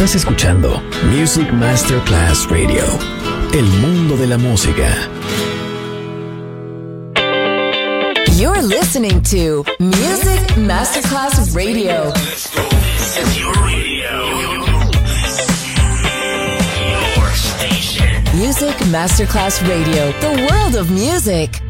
Estás escuchando Music Masterclass Radio. El mundo de la música. You're listening to Music Masterclass Radio. Music Masterclass Radio. The world of music.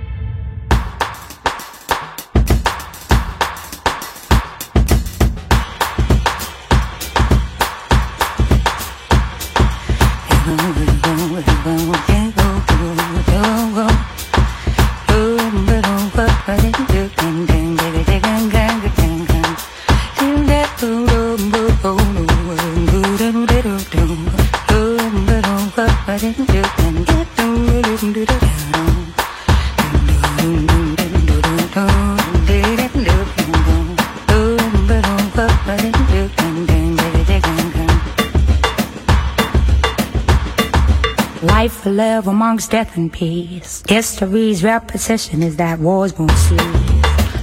Live death and peace. History's repetition is that wars won't cease.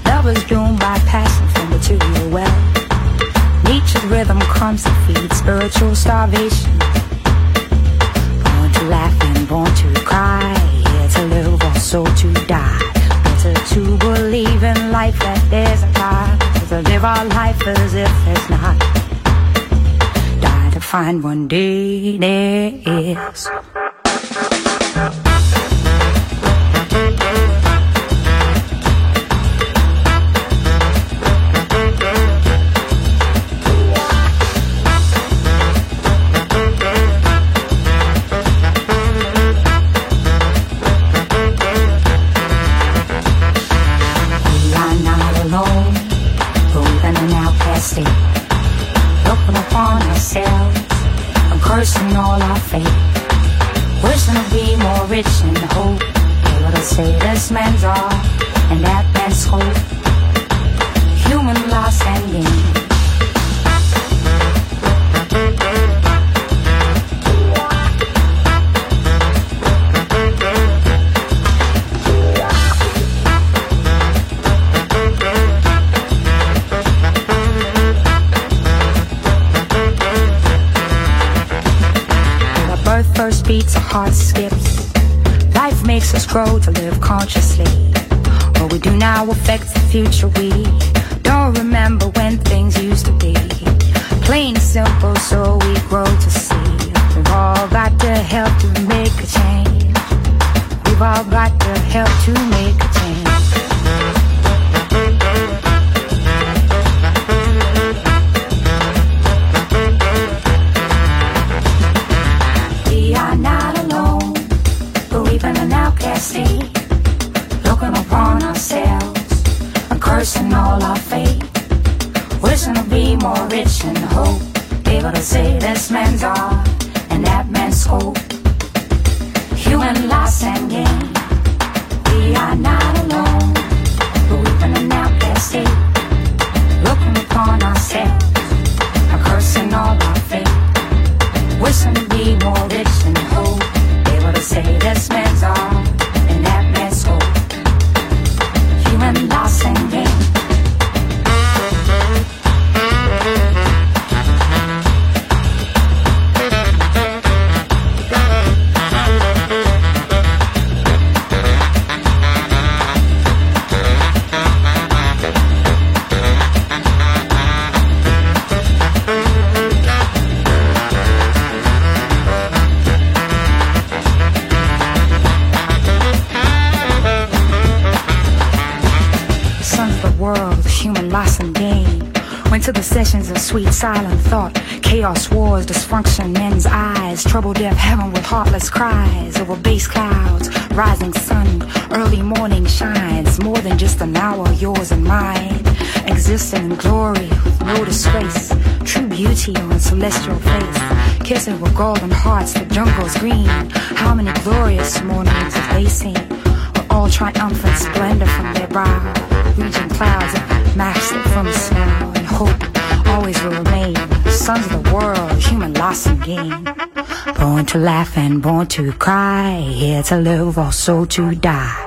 Love is doomed by passion for material wealth. Nature's rhythm comes to feed spiritual starvation. Born to laugh and born to cry. Here to live, also to die. Better to believe in life that there's a God. To live our life as if there's not Die to find one day there is. Sweet silent thought. Chaos wars, dysfunction, men's eyes. Trouble deaf heaven with heartless cries. Over base clouds, rising sun, early morning shines. More than just an hour, yours and mine. Existing in glory with no disgrace. True beauty on celestial face. Kissing with golden hearts, the jungle's green. How many glorious mornings have they seen? With all triumphant splendor from their brow. Reaching clouds of master from snow and hope always will remain. Sons of the world, human loss and gain. Born to laugh and born to cry. Here to live, also to die.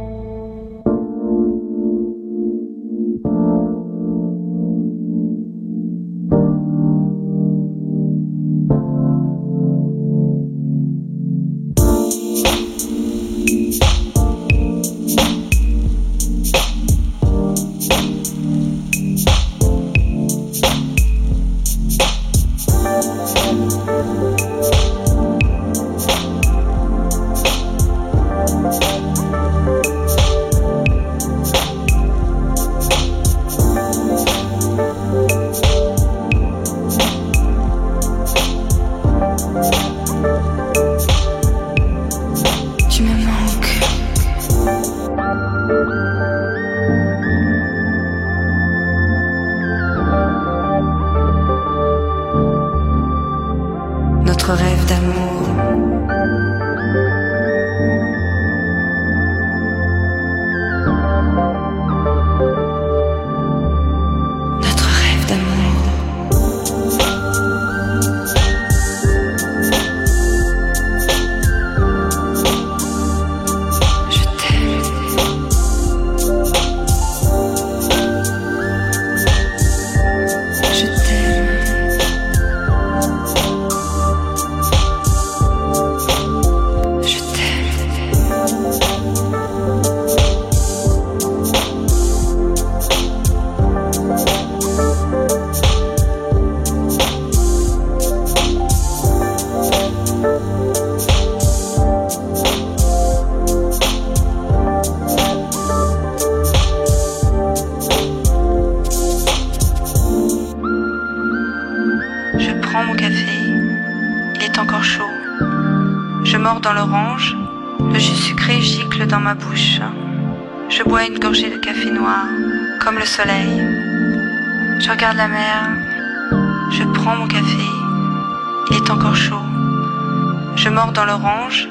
dans l'orange,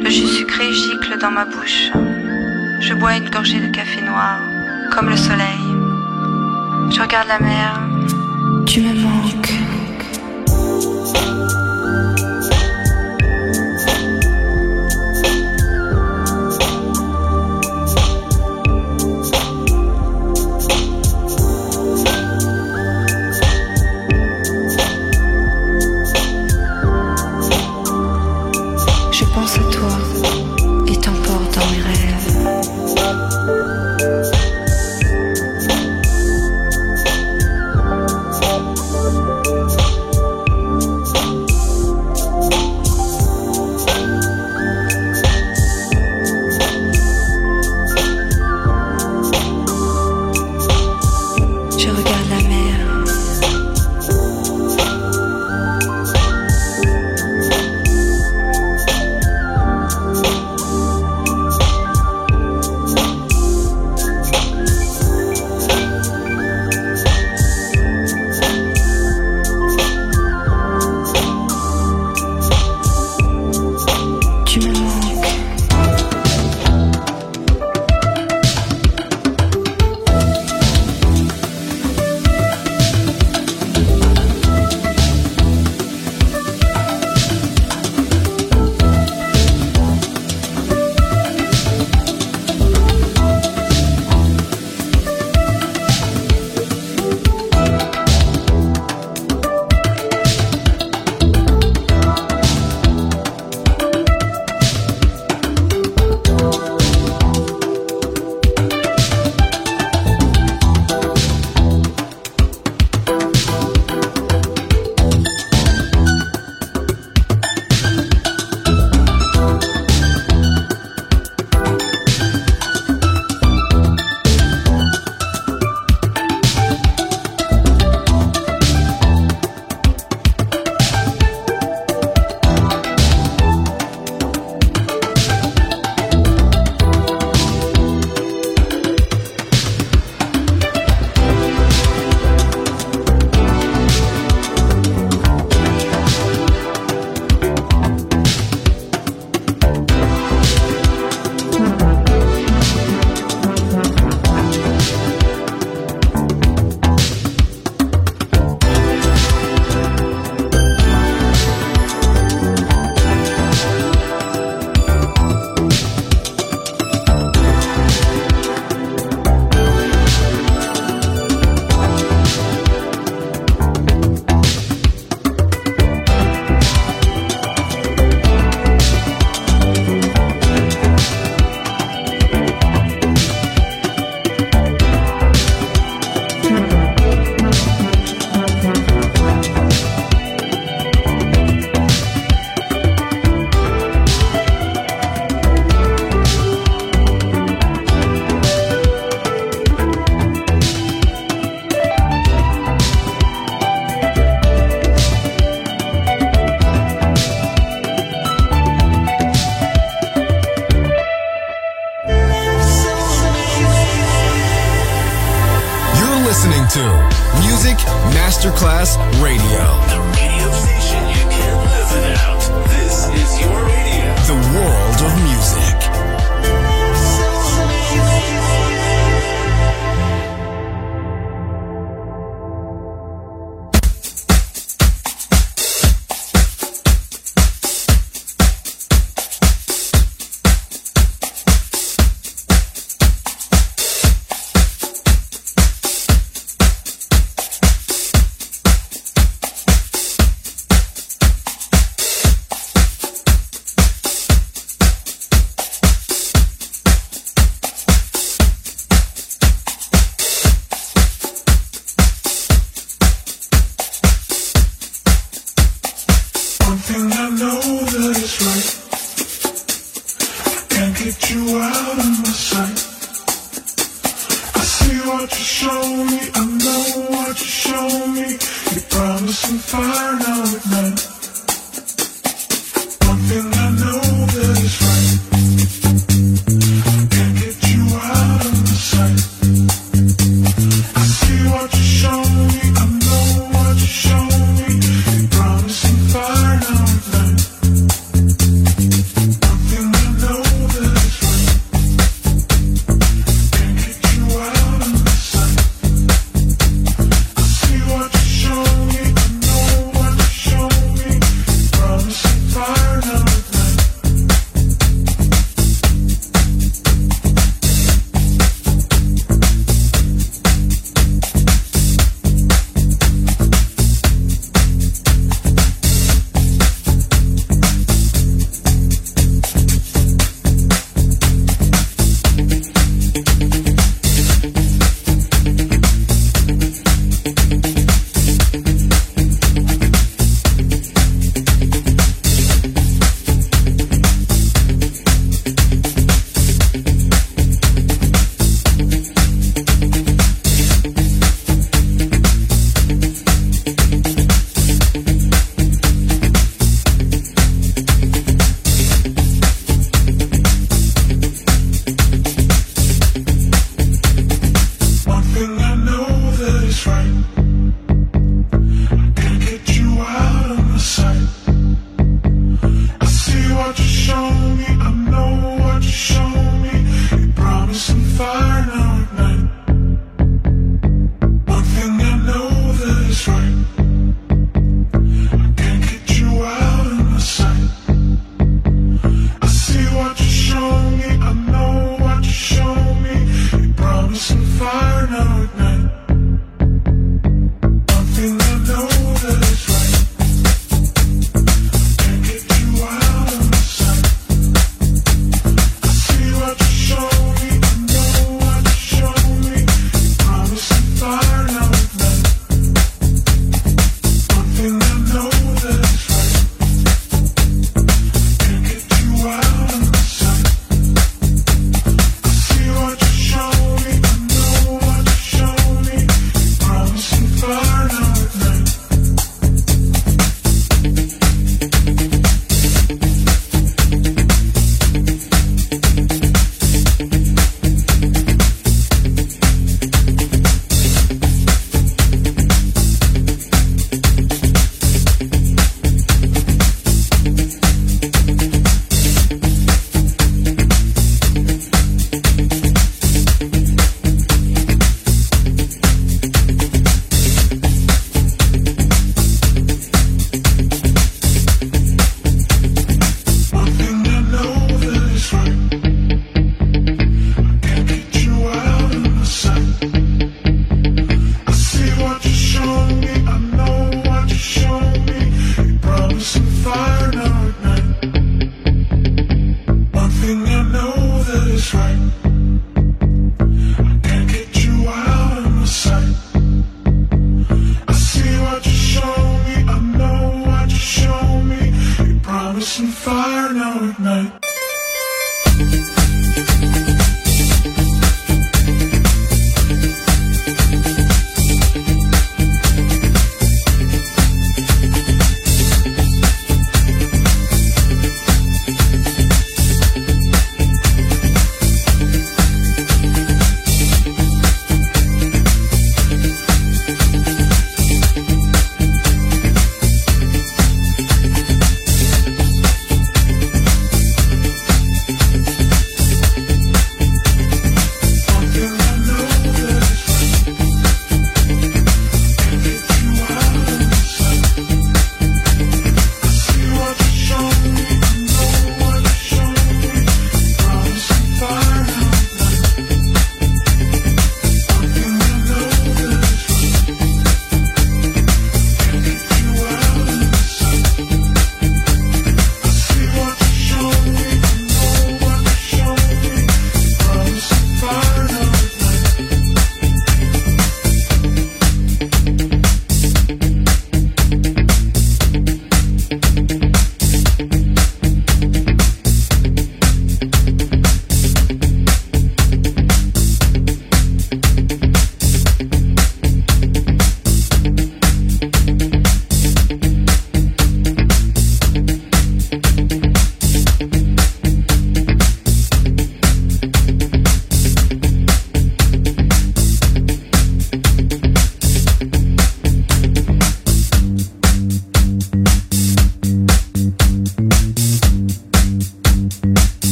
le jus sucré gicle dans ma bouche. Je bois une gorgée de café noir, comme le soleil. Je regarde la mer. Tu me manques.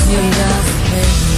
Besos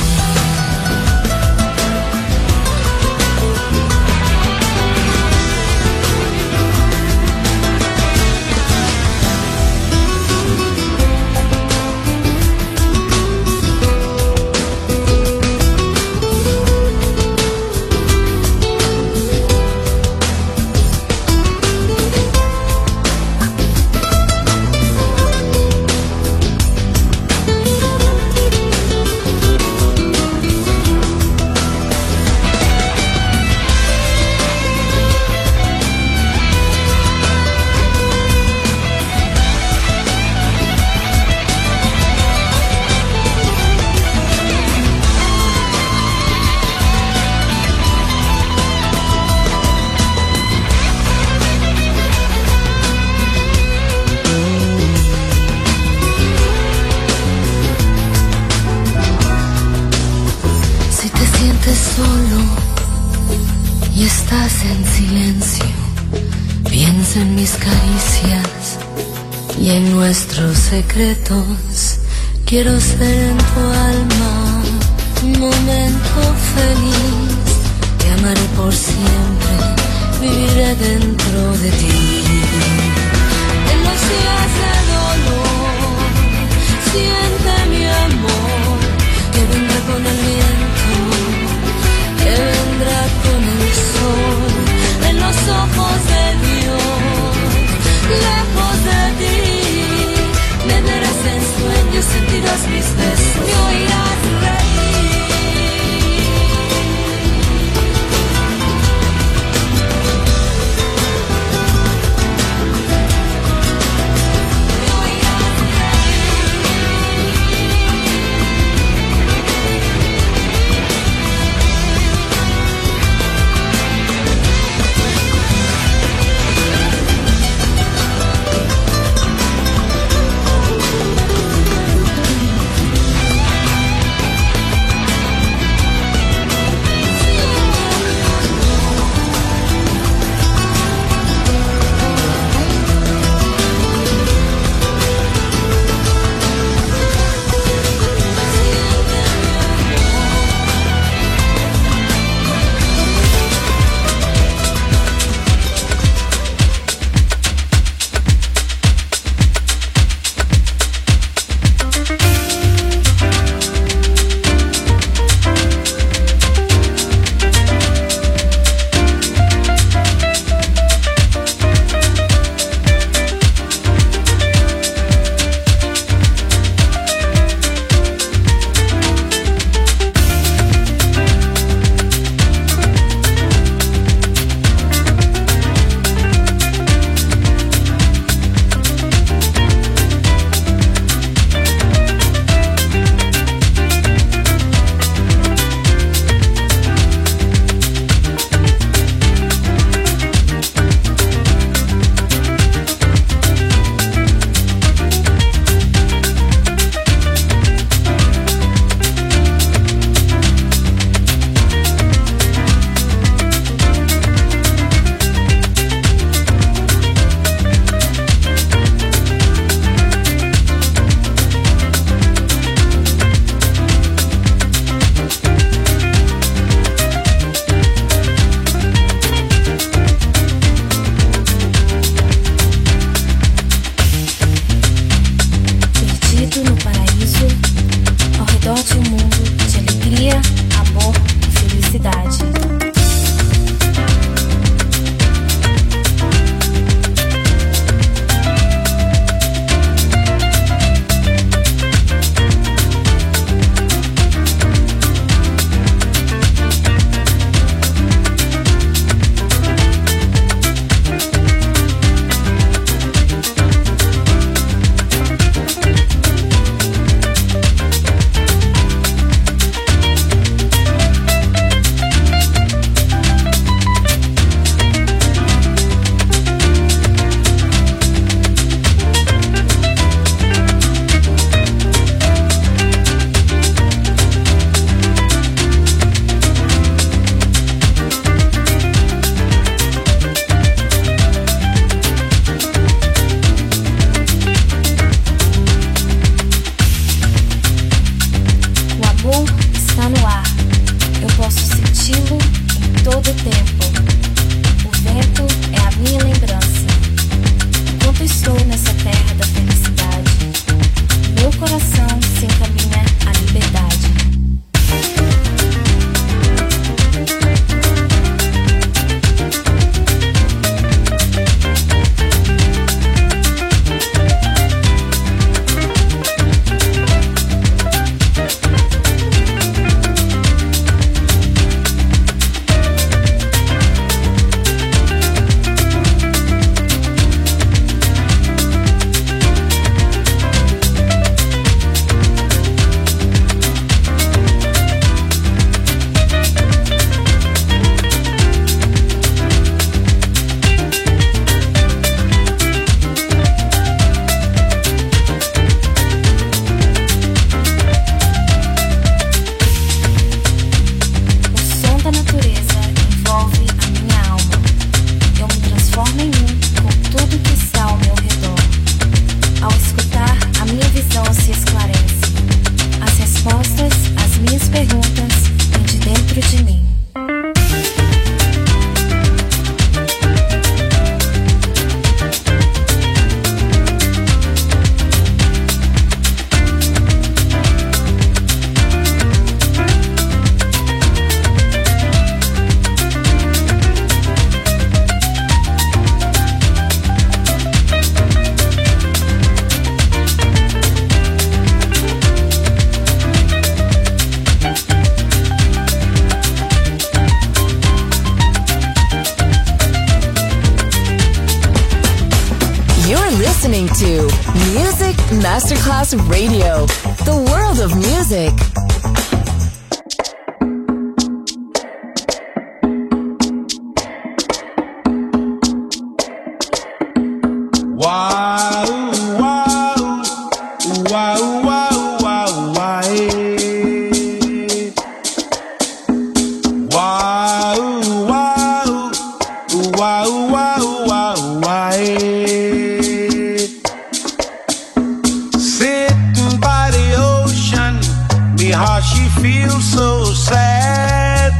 How she feels so sad.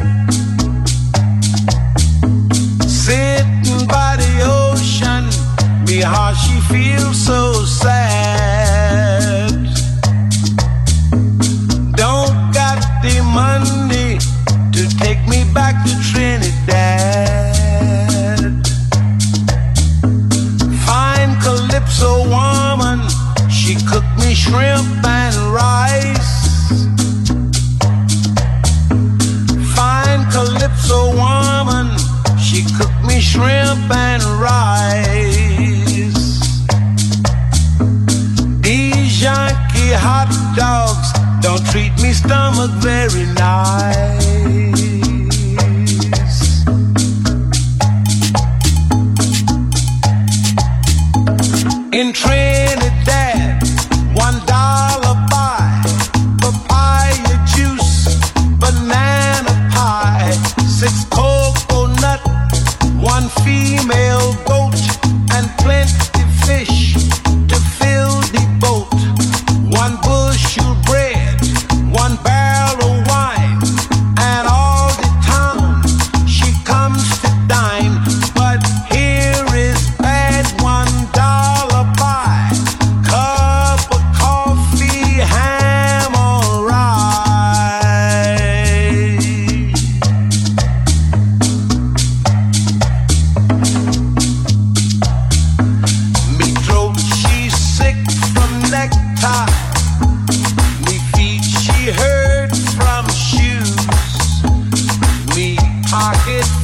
Sitting by the ocean Me heart she feels so pocket.